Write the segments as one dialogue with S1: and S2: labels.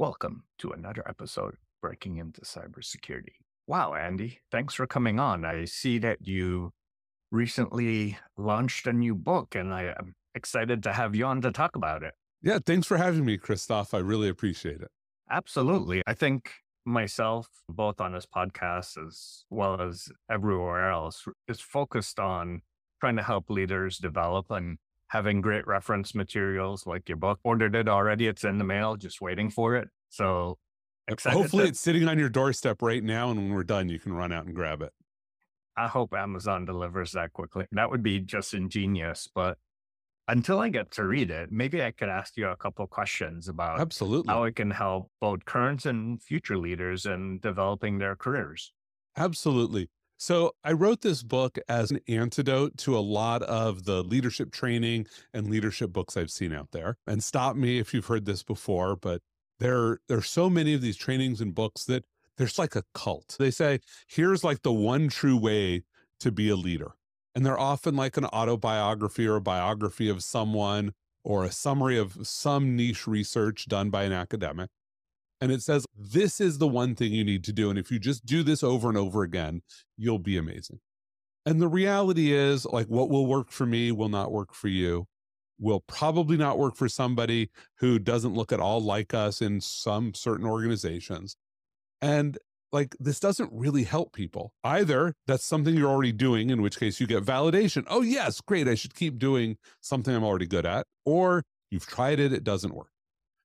S1: Welcome to another episode Breaking into Cybersecurity. Wow, Andy, thanks for coming on. I see that you recently launched a new book, and I am excited to have you on to talk about it.
S2: Yeah, thanks for having me, Christophe. I really appreciate it.
S1: Absolutely. I think myself, both on this podcast as well as everywhere else, is focused on trying to help leaders develop and having great reference materials like your book. Ordered it already. It's in the mm-hmm. mail, just waiting for it. So.
S2: Hopefully,
S1: to-
S2: it's sitting on your doorstep right now. And when we're done, you can run out and grab it.
S1: I hope Amazon delivers that quickly. That would be just ingenious. But until I get to read it, maybe I could ask you a couple questions about
S2: Absolutely.
S1: how it can help both current and future leaders in developing their careers.
S2: Absolutely. So I wrote this book as an antidote to a lot of the leadership training and leadership books I've seen out there. And stop me if you've heard this before, but there there are so many of these trainings and books that there's like a cult. They say, here's like the one true way to be a leader. And they're often like an autobiography or a biography of someone or a summary of some niche research done by an academic and it says this is the one thing you need to do and if you just do this over and over again you'll be amazing. And the reality is like what will work for me will not work for you will probably not work for somebody who doesn't look at all like us in some certain organizations. And like this doesn't really help people either. That's something you're already doing in which case you get validation. Oh yes great i should keep doing something i'm already good at or you've tried it it doesn't work.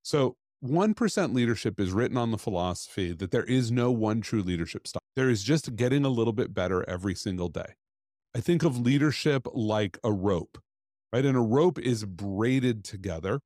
S2: So 1% leadership is written on the philosophy that there is no one true leadership style. There is just getting a little bit better every single day. I think of leadership like a rope, right? And a rope is braided together.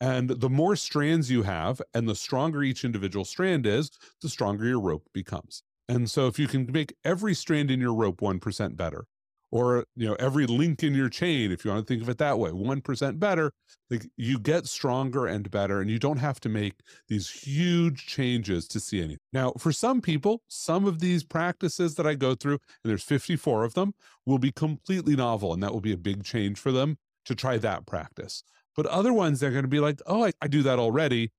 S2: And the more strands you have and the stronger each individual strand is, the stronger your rope becomes. And so if you can make every strand in your rope 1% better, or you know every link in your chain if you want to think of it that way 1% better like you get stronger and better and you don't have to make these huge changes to see anything now for some people some of these practices that i go through and there's 54 of them will be completely novel and that will be a big change for them to try that practice but other ones they're going to be like oh I, I do that already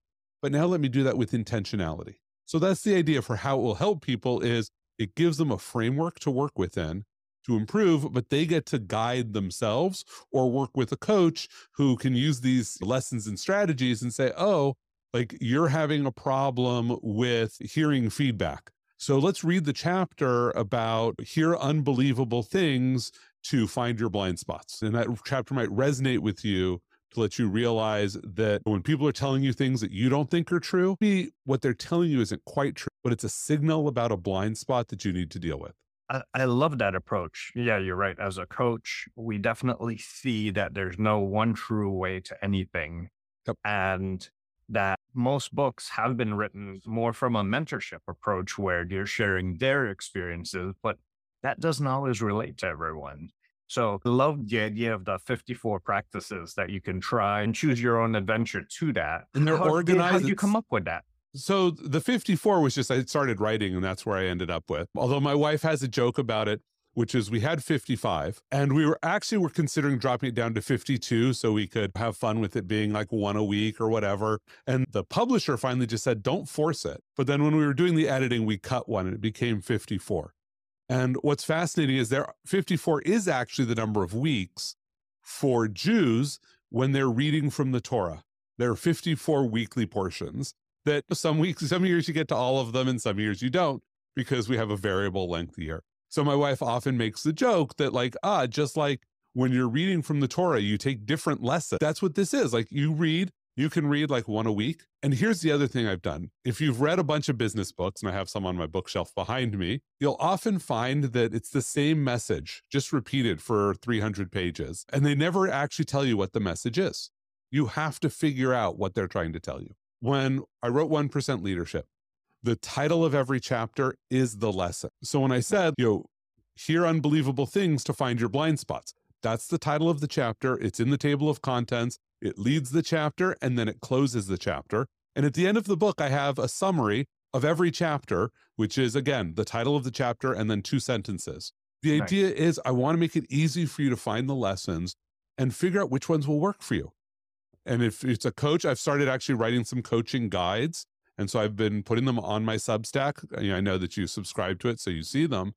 S2: but now let me do that with intentionality. So that's the idea for how it will help people is it gives them a framework to work within to improve, but they get to guide themselves or work with a coach who can use these lessons and strategies and say, oh, like you're having a problem with hearing feedback. So let's read the chapter about hear unbelievable things to find your blind spots. And that chapter might resonate with you to let you realize that when people are telling you things that you don't think are true, maybe what they're telling you isn't quite true, but it's a signal about a blind spot that you need to deal with.
S1: I, I love that approach. Yeah, you're right. As a coach, we definitely see that there's no one true way to anything.
S2: Yep.
S1: And that most books have been written more from a mentorship approach where you're sharing their experiences, but that doesn't always relate to everyone. So I love the idea of the 54 practices that you can try and choose your own adventure to that.
S2: And they're
S1: How
S2: organized.
S1: How did you come up with that?
S2: So the 54 was just, I started writing and that's where I ended up with. Although my wife has a joke about it, which is we had 55 and we were actually were considering dropping it down to 52 so we could have fun with it being like one a week or whatever. And the publisher finally just said, don't force it. But then when we were doing the editing, we cut one and it became 54. And what's fascinating is there 54 is actually the number of weeks for Jews when they're reading from the Torah. There are 54 weekly portions that some weeks, some years you get to all of them, and some years you don't because we have a variable length year. So my wife often makes the joke that, like, ah, just like when you're reading from the Torah, you take different lessons. That's what this is. Like, you read, you can read like one a week. And here's the other thing I've done. If you've read a bunch of business books, and I have some on my bookshelf behind me, you'll often find that it's the same message, just repeated for 300 pages. And they never actually tell you what the message is. You have to figure out what they're trying to tell you. When I wrote 1% Leadership, the title of every chapter is the lesson. So when I said, you know, hear unbelievable things to find your blind spots, that's the title of the chapter. It's in the table of contents. It leads the chapter and then it closes the chapter. And at the end of the book, I have a summary of every chapter, which is again the title of the chapter and then two sentences. The nice. idea is I want to make it easy for you to find the lessons and figure out which ones will work for you. And if it's a coach, I've started actually writing some coaching guides and so I've been putting them on my Substack. Uh, I know that you subscribe to it, so you see them.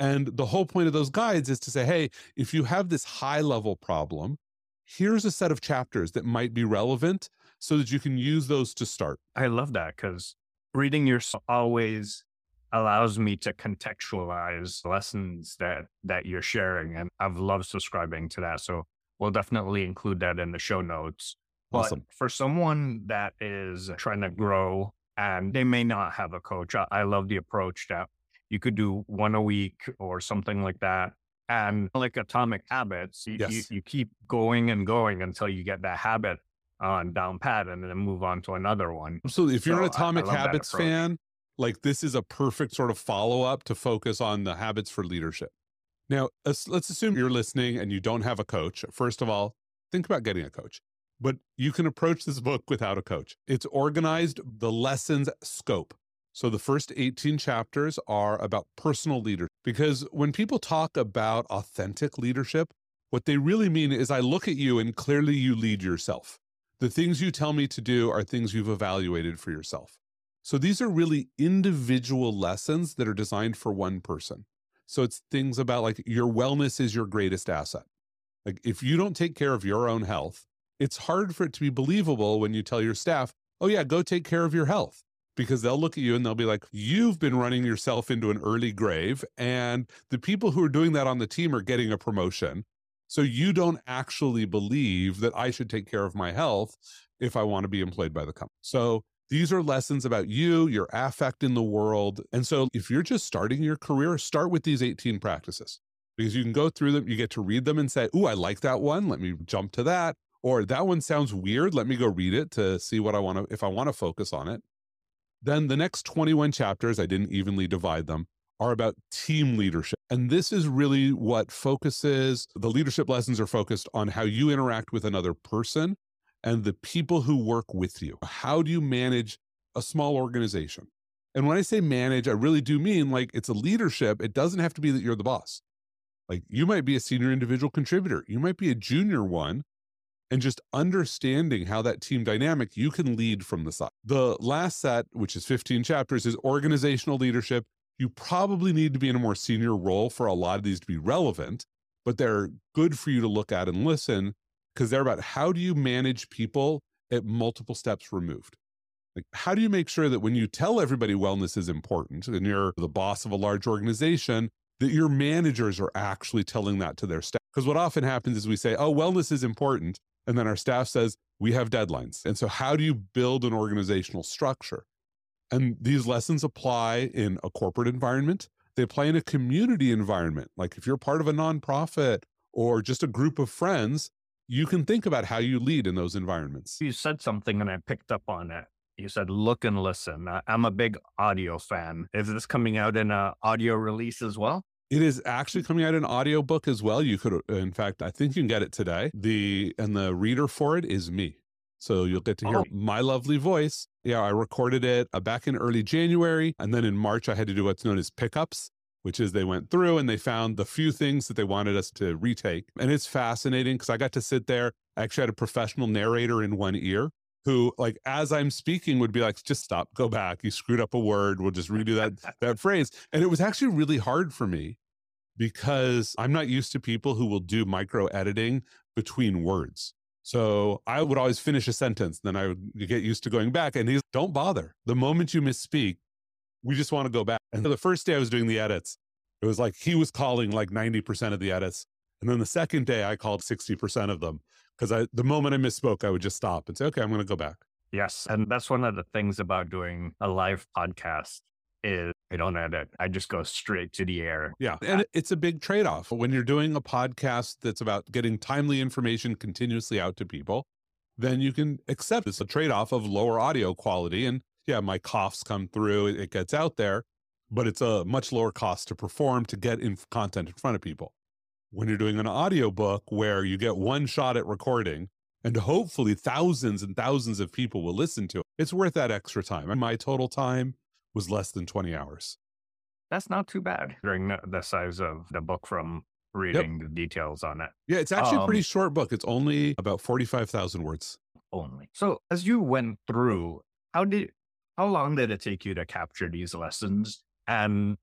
S2: And the whole point of those guides is to say, hey, if you have this high level problem, here's a set of chapters that might be relevant so that you can use those to start.
S1: I love that because reading your always allows me to contextualize lessons that that you're sharing and I've loved subscribing to that so we'll definitely include that in the show notes
S2: awesome.
S1: But for someone that is trying to grow and they may not have a coach. I, I love the approach that you could do one a week or something like that. And like atomic habits, you, yes. you, you keep going and going until you get that habit on down pat and then move on to another one.
S2: So if you're an atomic I, I habits fan, like this is a perfect sort of follow up to focus on the habits for leadership. Now, let's assume you're listening and you don't have a coach. First of all, think about getting a coach but you can approach this book without a coach. It's organized the lessons scope. So the first 18 chapters are about personal leadership because when people talk about authentic leadership, what they really mean is I look at you and clearly you lead yourself. The things you tell me to do are things you've evaluated for yourself. So these are really individual lessons that are designed for one person. So it's things about like your wellness is your greatest asset. Like if you don't take care of your own health, it's hard for it to be believable when you tell your staff, oh, yeah, go take care of your health. Because they'll look at you and they'll be like, you've been running yourself into an early grave. And the people who are doing that on the team are getting a promotion. So you don't actually believe that I should take care of my health if I want to be employed by the company. So these are lessons about you, your affect in the world. And so if you're just starting your career, start with these 18 practices because you can go through them. You get to read them and say, Ooh, I like that one. Let me jump to that or that one sounds weird. Let me go read it to see what I want to, if I want to focus on it. Then the next 21 chapters, I didn't evenly divide them, are about team leadership. And this is really what focuses, the leadership lessons are focused on how you interact with another person and the people who work with you. How do you manage a small organization? And when I say manage, I really do mean like it's a leadership. It doesn't have to be that you're the boss. Like you might be a senior individual contributor, you might be a junior one and just understanding how that team dynamic you can lead from the side. The last set, which is 15 chapters, is organizational leadership. You probably need to be in a more senior role for a lot of these to be relevant, but they're good for you to look at and listen because they're about how do you manage people at multiple steps removed. Like, how do you make sure that when you tell everybody wellness is important and you're the boss of a large organization, that your managers are actually telling that to their staff? Because what often happens is we say, oh, wellness is important. And then our staff says, we have deadlines. And so, how do you build an organizational structure? And these lessons apply in a corporate environment, they apply in a community environment. Like if you're part of a nonprofit or just a group of friends, you can think about how you lead in those environments.
S1: You said something and I picked up on it. You said look and listen. I'm a big audio fan. Is this coming out in an audio release as well?
S2: It is actually coming out in audiobook as well. You could, in fact, I think you can get it today. The and the reader for it is me. So you'll get to hear oh. my lovely voice. Yeah, I recorded it uh, back in early January. And then in March, I had to do what's known as pickups, which is they went through and they found the few things that they wanted us to retake. And it's fascinating because I got to sit there. I actually had a professional narrator in one ear who like as I'm speaking would be like, just stop, go back. You screwed up a word. We'll just redo that that phrase. And it was actually really hard for me because I'm not used to people who will do micro editing between words. So I would always finish a sentence, then I would get used to going back. And he's like, don't bother. The moment you misspeak, we just want to go back. And the first day I was doing the edits, it was like he was calling like 90% of the edits. And then the second day I called 60% of them because I the moment I misspoke, I would just stop and say, okay, I'm going to go back.
S3: Yes. And that's one of the things about doing a live podcast is I don't edit. I just go straight to the air.
S2: Yeah. And it's a big trade off. When you're doing a podcast that's about getting timely information continuously out to people, then you can accept it's a trade off of lower audio quality. And yeah, my coughs come through, it gets out there, but it's a much lower cost to perform to get in content in front of people. When you're doing an audiobook where you get one shot at recording and hopefully thousands and thousands of people will listen to it, it's worth that extra time. And my total time was less than 20 hours.
S3: That's not too bad during the size of the book from reading yep. the details on it.
S2: Yeah, it's actually um, a pretty um short book. It's only about 45,000 words.
S3: Only. So, as you went through, how did how long did it take you to capture these lessons? And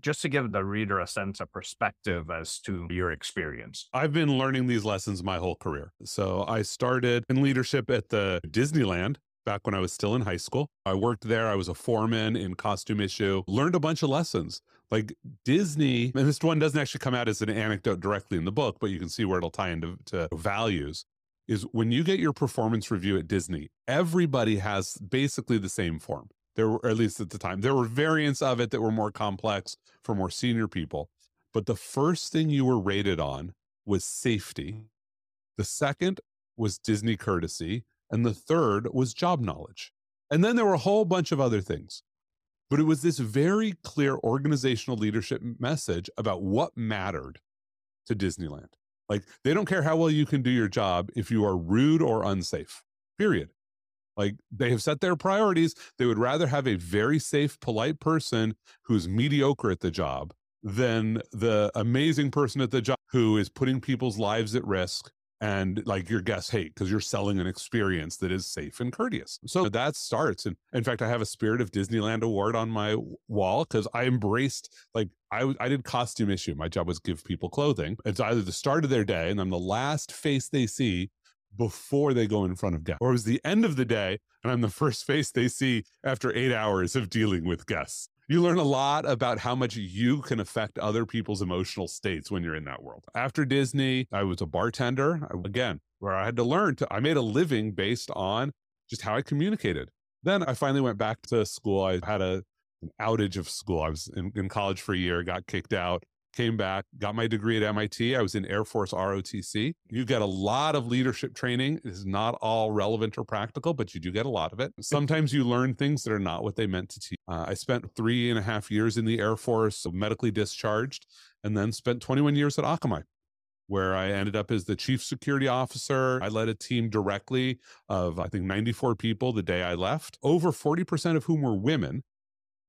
S3: just to give the reader a sense of perspective as to your experience.
S2: I've been learning these lessons my whole career. So I started in leadership at the Disneyland back when I was still in high school. I worked there. I was a foreman in costume issue, learned a bunch of lessons. Like Disney, and this one doesn't actually come out as an anecdote directly in the book, but you can see where it'll tie into to values. Is when you get your performance review at Disney, everybody has basically the same form. There were, at least at the time, there were variants of it that were more complex for more senior people. But the first thing you were rated on was safety. The second was Disney courtesy. And the third was job knowledge. And then there were a whole bunch of other things. But it was this very clear organizational leadership message about what mattered to Disneyland. Like, they don't care how well you can do your job if you are rude or unsafe, period. Like, they have set their priorities. They would rather have a very safe, polite person who's mediocre at the job than the amazing person at the job who is putting people's lives at risk and like your guests hate because you're selling an experience that is safe and courteous. So that starts. And in fact, I have a Spirit of Disneyland award on my wall because I embraced like I, I did costume issue. My job was give people clothing. It's either the start of their day and I'm the last face they see before they go in front of guests, or it was the end of the day and I'm the first face they see after eight hours of dealing with guests you learn a lot about how much you can affect other people's emotional states when you're in that world. After Disney, I was a bartender, again, where I had to learn to, I made a living based on just how I communicated. Then I finally went back to school. I had a, an outage of school. I was in, in college for a year, got kicked out came back, got my degree at MIT. I was in Air Force ROTC. You get a lot of leadership training. It is not all relevant or practical, but you do get a lot of it. Sometimes you learn things that are not what they meant to teach. Uh, I spent three and a half years in the Air Force, so medically discharged, and then spent 21 years at Akamai where I ended up as the chief security officer. I led a team directly of, I think, 94 people the day I left, over 40% of whom were women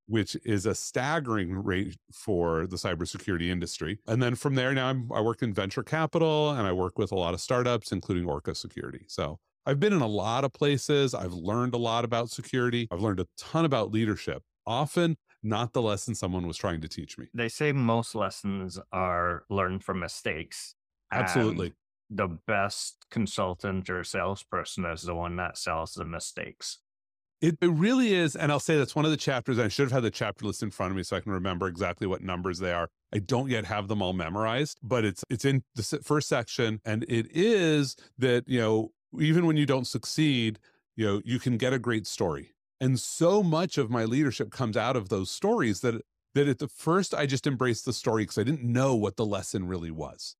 S2: which is a staggering rate for the cybersecurity industry. And then from there, now I'm, i work in venture capital and I work with a lot of startups, including Orca Security. So I've been in a lot of places. I've learned a lot about security. I've learned a ton about leadership, often not the lesson someone was trying to teach me.
S3: They say most lessons are learned from mistakes.
S2: Absolutely.
S3: The best consultant or salesperson is the one that sells the mistakes.
S2: It, it really is. And I'll say that's one of the chapters. I should have had the chapter list in front of me so I can remember exactly what numbers they are. I don't yet have them all memorized, but it's it's in the first section. And it is that, you know, even when you don't succeed, you know, you can get a great story. And so much of my leadership comes out of those stories that that at the first I just embraced the story because I didn't know what the lesson really was.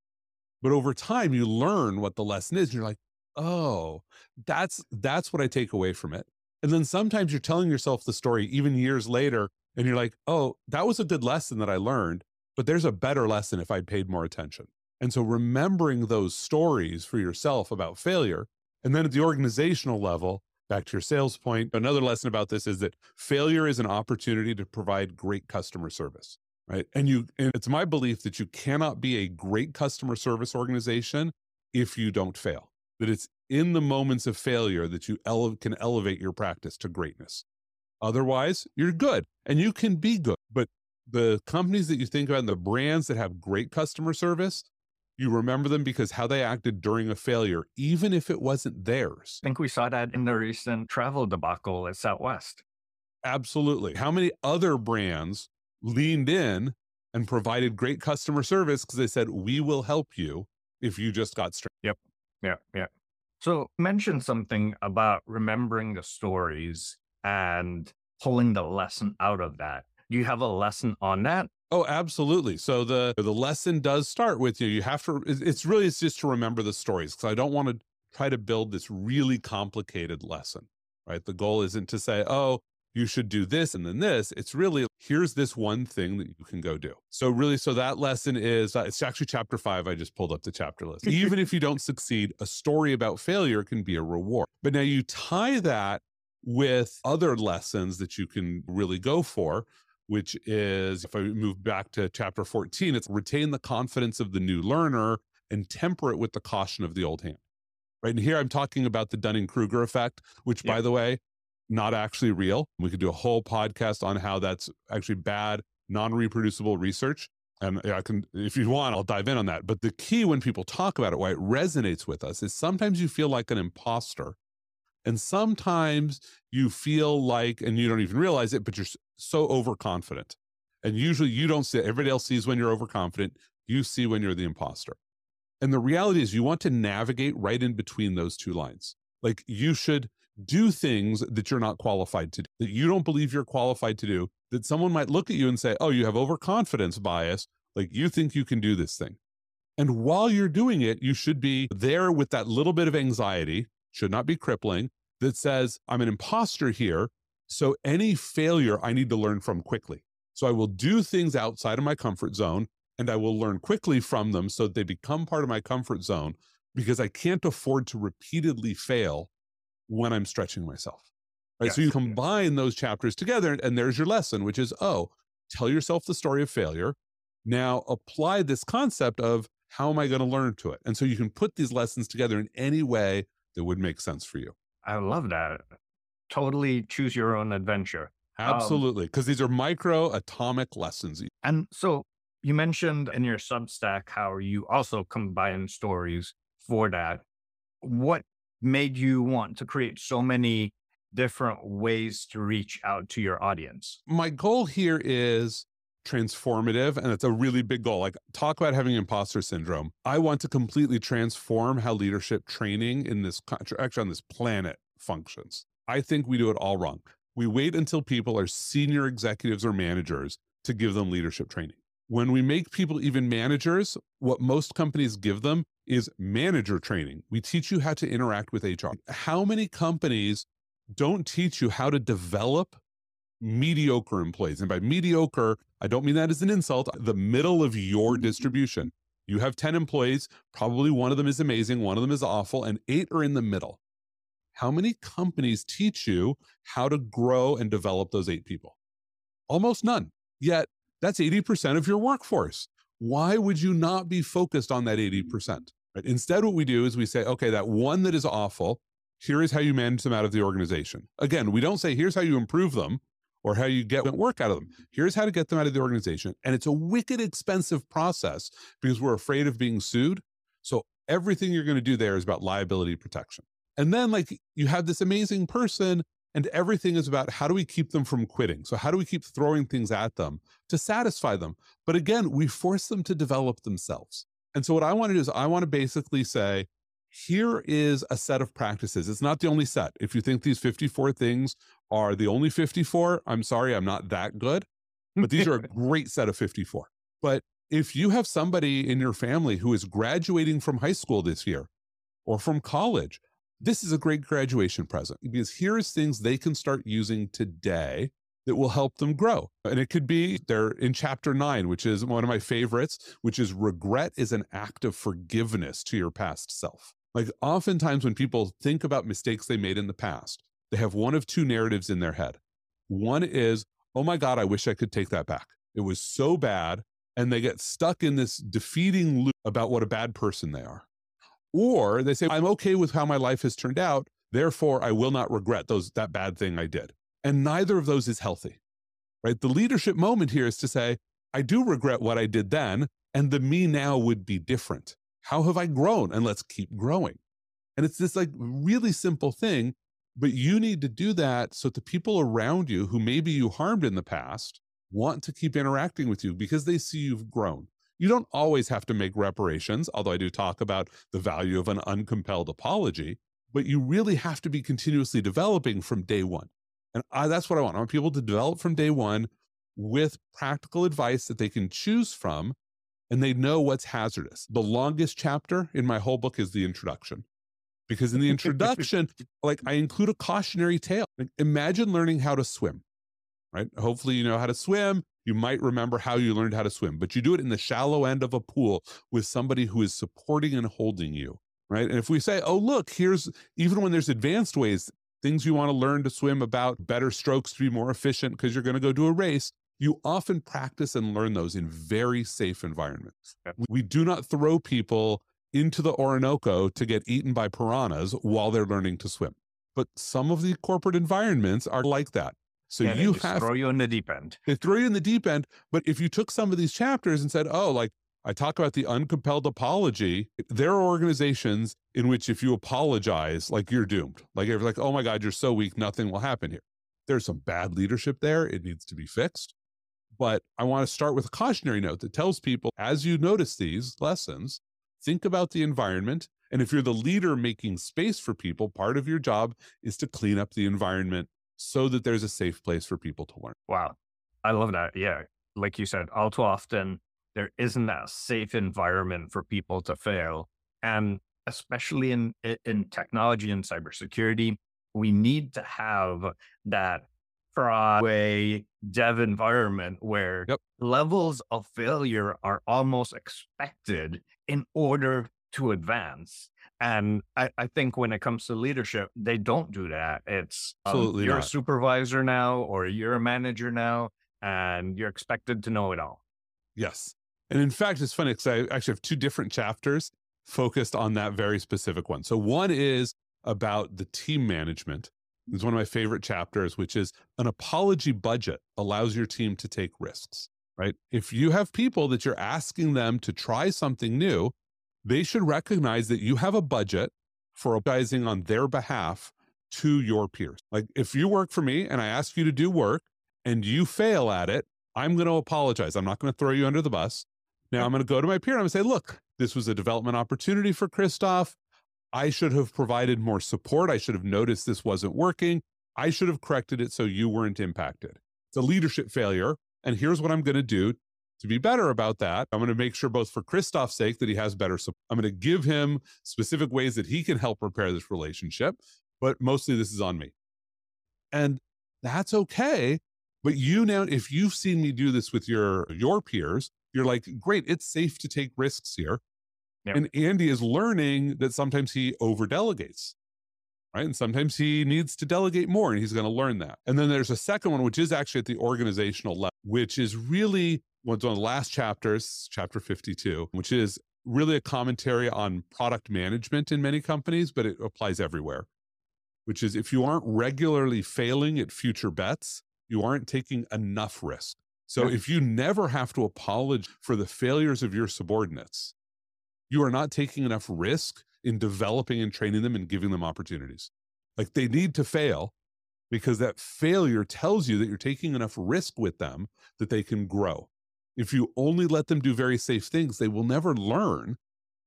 S2: But over time you learn what the lesson is. And you're like, oh, that's that's what I take away from it. And then sometimes you're telling yourself the story even years later, and you're like, oh, that was a good lesson that I learned, but there's a better lesson if I'd paid more attention. And so remembering those stories for yourself about failure, and then at the organizational level, back to your sales point, another lesson about this is that failure is an opportunity to provide great customer service, right? And you, and it's my belief that you cannot be a great customer service organization if you don't fail. That it's in the moments of failure that you ele- can elevate your practice to greatness. Otherwise, you're good and you can be good. But the companies that you think about and the brands that have great customer service, you remember them because how they acted during a failure, even if it wasn't theirs.
S3: I think we saw that in the recent travel debacle at Southwest.
S2: Absolutely. How many other brands leaned in and provided great customer service because they said, we will help you if you just got straight.
S3: Yep. Yeah. Yeah. So mention something about remembering the stories and pulling the lesson out of that. Do you have a lesson on that?
S2: Oh, absolutely. So the the lesson does start with you. You have to. It's really it's just to remember the stories because I don't want to try to build this really complicated lesson. Right. The goal isn't to say, oh, you should do this and then this. It's really here's this one thing that you can go do. So really, so that lesson is uh, it's actually chapter five. I just pulled up the chapter list. Even if you don't succeed, a story about failure can be a reward. But now you tie that with other lessons that you can really go for which is if I move back to chapter 14, it's retain the confidence of the new learner and temper it with the caution of the old hand. Right. And here I'm talking about the Dunning Kruger effect, which, by the way, not actually real. We could do a whole podcast on how that's actually bad, non reproducible research. And I can, if you want, I'll dive in on that. But the key when people talk about it, why it resonates with us, is sometimes you feel like an imposter. And sometimes you feel like, and you don't even realize it, but you're so overconfident. And usually you don't see. Everybody else sees when you're overconfident. You see when you're the imposter. And the reality is, you want to navigate right in between those two lines. Like you should do things that you're not qualified to do, that you don't believe you're qualified to do, that someone might look at you and say, oh, you have overconfidence bias. Like you think you can do this thing. And while you're doing it, you should be there with that little bit of anxiety, should not be crippling, that says, I'm an imposter here. So any failure I need to learn from quickly. So I will do things outside of my comfort zone and I will learn quickly from them so that they become part of my comfort zone because I can't afford to repeatedly fail when I'm stretching myself. Right. Yes. So you combine those chapters together, and there's your lesson, which is oh, tell yourself the story of failure. Now apply this concept of how am I going to learn to it? And so you can put these lessons together in any way that would make sense for you.
S3: I love that. Totally choose your own adventure.
S2: Um Absolutely. Because um, these are micro atomic lessons.
S3: And so you mentioned in your Substack how you also combine stories for that. What made you want to create so many different ways to reach out to your audience?
S2: My goal here is transformative and it's a really big goal. Like talk about having imposter syndrome. I want to completely transform how leadership training in this country, actually on this planet functions. I think we do it all wrong. We wait until people are senior executives or managers to give them leadership training when we make people even managers what most companies give them is manager training. We teach you how to interact with HR. How many companies don't teach you how to develop mediocre employees? And by mediocre, I don't mean that as an insult, the middle of your mm-hmm. distribution. You have 10 employees, probably one of them is amazing, one of them is awful, and eight are in the middle. How many companies teach you how to grow and develop those eight people? Almost none. Yet that's 80% of your workforce why would you not be focused on that 80%? Right? Instead, what we do is we say, okay, that one that is awful, here is how you manage them out of the organization. Again, we don't say, here's how you improve them or how you get work out of them. Here's how to get them out of the organization. And it's a wicked expensive process because we're afraid of being sued. So everything you're going to do there is about liability protection. And then, like, you have this amazing person and everything is about how do we keep them from quitting? So, how do we keep throwing things at them to satisfy them? But again, we force them to develop themselves. And so, what I want to do is, I want to basically say, here is a set of practices. It's not the only set. If you think these 54 things are the only 54, I'm sorry, I'm not that good. But these are a great set of 54. But if you have somebody in your family who is graduating from high school this year or from college, this is a great graduation present because here's things they can start using today that will help them grow. And it could be they're in chapter nine, which is one of my favorites, which is regret is an act of forgiveness to your past self. Like oftentimes when people think about mistakes they made in the past, they have one of two narratives in their head. One is, oh my God, I wish I could take that back. It was so bad. And they get stuck in this defeating loop about what a bad person they are. Or they say, I'm okay with how my life has turned out. Therefore, I will not regret those that bad thing I did. And neither of those is healthy. Right? The leadership moment here is to say, I do regret what I did then, and the me now would be different. How have I grown? And let's keep growing. And it's this like really simple thing, but you need to do that so that the people around you who maybe you harmed in the past want to keep interacting with you because they see you've grown. You don't always have to make reparations, although I do talk about the value of an uncompelled apology, but you really have to be continuously developing from day one. And I, that's what I want. I want people to develop from day one with practical advice that they can choose from and they know what's hazardous. The longest chapter in my whole book is the introduction. Because in the introduction, like I include a cautionary tale. Like, imagine learning how to swim, right? Hopefully, you know how to swim. You might remember how you learned how to swim, but you do it in the shallow end of a pool with somebody who is supporting and holding you, right? And if we say, oh, look, here's even when there's advanced ways, things you want to learn to swim about, better strokes to be more efficient because you're going to go do a race, you often practice and learn those in very safe environments. We do not throw people into the Orinoco to get eaten by piranhas while they're learning to swim. But some of the corporate environments are like that. So
S3: Yeah,
S2: you have
S3: throw you in the deep end.
S2: they throw you in the deep end. But if you took some of these chapters and said, oh, like I talk about the uncompelled apology, there are organizations in which if you apologize, like you're doomed. Like you're like, oh my God, you're so weak, nothing will happen here. There's some bad leadership there. It needs to be fixed. But I want to start with a cautionary note that tells people as you notice these lessons, think about the environment. And if you're the leader making space for people, part of your job is to clean up the environment so that there's a safe place for people to learn.
S3: Wow. I love that. Yeah. Like you said, all too often there isn't that safe environment for people to fail. And especially in in technology and cybersecurity, we need to have that fraud way dev environment where
S2: Yep.
S3: levels of failure are almost expected in order to advance. And I, I think when it comes to leadership, they don't do that. It's um,
S2: Absolutely
S3: you're a supervisor now or you're a manager now and you're expected to know it all.
S2: Yes. And in fact, it's funny because I actually have two different chapters focused on that very specific one. So one is about the team management. It's one of my favorite chapters, which is an apology budget allows your team to take risks, right? If you have people that you're asking them to try something new, they should recognize that you have a budget for apologizing on their behalf to your peers. Like if you work for me and I ask you to do work and you fail at it, I'm going to apologize. I'm not going to throw you under the bus. Now I'm going to go to my peer and I'm going to say, look, this was a development opportunity for Christophe. I should have provided more support. I should have noticed this wasn't working. I should have corrected it so you weren't impacted. It's a leadership failure. And here's what I'm going to do to be better about that. I'm going to make sure, both for Christophe's sake, that he has better support. I'm going to give him specific ways that he can help repair this relationship. But mostly this is on me. And that's okay. But you now, if you've seen me do this with your your peers, you're like, great, it's safe to take risks here.
S3: Yep.
S2: And Andy is learning that sometimes he over delegates, right? And sometimes he needs to delegate more, and he's going to learn that. And then there's a second one, which is actually at the organizational level, which is really one of the last chapters, chapter 52, which is really a commentary on product management in many companies, but it applies everywhere. Which is if you aren't regularly failing at future bets, you aren't taking enough risk. So
S3: Yeah.
S2: if you never have to apologize for the failures of your subordinates, you are not taking enough risk in developing and training them and giving them opportunities. Like they need to fail because that failure tells you that you're taking enough risk with them that they can grow. If you only let them do very safe things, they will never learn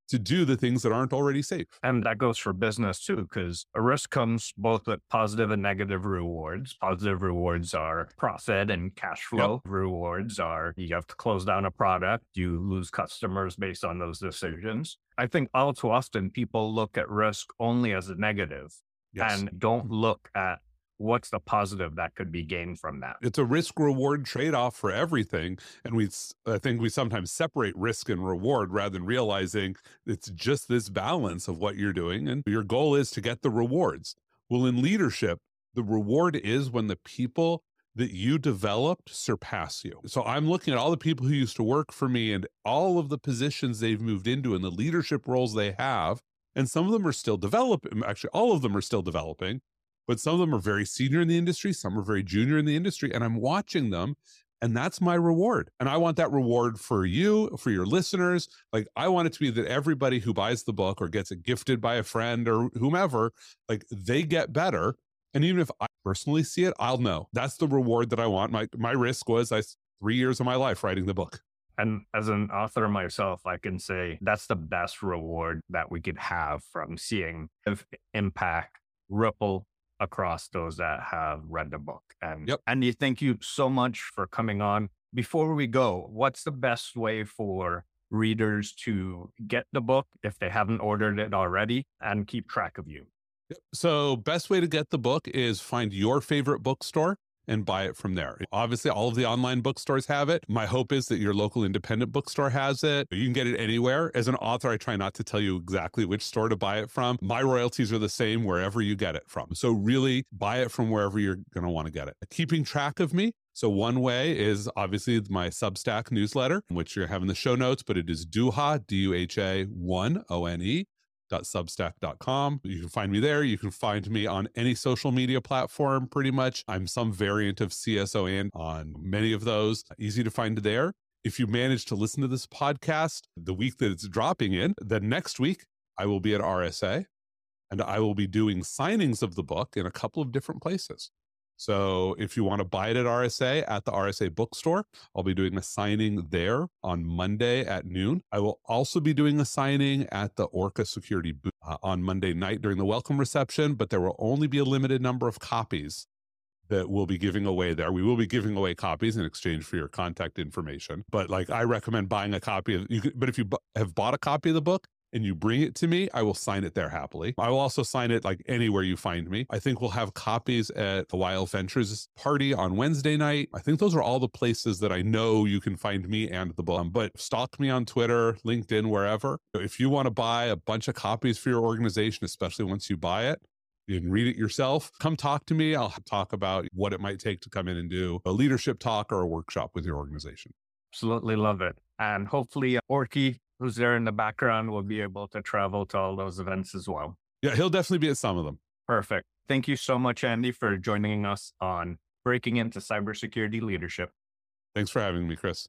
S2: to do the things that aren't already safe.
S3: And that goes for business too, because a risk comes both with positive and negative rewards. Positive rewards are profit and cash flow. Rewards are you have to close down a product, you lose customers based on those decisions. I think all too often people look at risk only as a negative and don't look at what's the positive that could be gained from that.
S2: it's a risk reward trade off for everything and we i think we sometimes separate risk and reward rather than realizing it's just this balance of what you're doing and your goal is to get the rewards well in leadership the reward is when the people that you developed surpass you so i'm looking at all the people who used to work for me and all of the positions they've moved into and the leadership roles they have And some of them are still developing. Actually, all of them are still developing, but some of them are very senior in the industry. Some are very junior in the industry. And I'm watching them and that's my reward. And I want that reward for you, for your listeners. Like, I want it to be that everybody who buys the book or gets it gifted by a friend or whomever, like, they get better. And even if I personally see it, I'll know that's the reward that I want. My my risk was I three years of my life writing the book.
S3: And as an author myself, I can say that's the best reward that we could have from seeing impact ripple across those that have read the book. And
S2: yep.
S3: Andy, thank you so much for coming on. Before we go, what's the best way for readers to get the book if they haven't ordered it already and keep track of you?
S2: So, best way to get the book is find your favorite bookstore and buy it from there. Obviously, all of the online bookstores have it. My hope is that your local independent bookstore has it. You can get it anywhere. As an author, I try not to tell you exactly which store to buy it from. My royalties are the same wherever you get it from. So, really buy it from wherever you're going to want to get it. Keeping track of me, so one way is obviously my Substack newsletter, which you're having the show notes, but it is Duha, D-U-H-A 1 O-N-E substack.com. You can find me there. You can find me on any social media platform pretty much. I'm some variant of csoandy on many of those. Easy to find there. If you manage to listen to this podcast the week that it's dropping in, then next week I will be at RSA and I will be doing signings of the book in a couple of different places. So if you want to buy it at RSA at the RSA bookstore, I'll be doing a signing there on Monday at noon. I will also be doing a signing at the Orca Security booth uh, on Monday night during the welcome reception, but there will only be a limited number of copies that we'll be giving away there. We will be giving away copies in exchange for your contact information. But like I recommend buying a copy of you could, but if you bu- have bought a copy of the book, and you bring it to me, I will sign it there happily. I will also sign it like anywhere you find me. I think we'll have copies at the YL Ventures party on Wednesday night. I think those are all the places that I know you can find me and the book. But stalk me on Twitter, LinkedIn, wherever. If you want to buy a bunch of copies for your organization, especially once you buy it, you can read it yourself. Come talk to me. I'll talk about what it might take to come in and do a leadership talk or a workshop with your organization.
S3: Absolutely love it. And hopefully, uh, Orky who's there in the background will be able to travel to all those events as well.
S2: Yeah, he'll definitely be at some of them.
S3: Perfect. Thank you so much, Andy, for joining us on Breaking into Cybersecurity Leadership.
S2: Thanks for having me, Chris.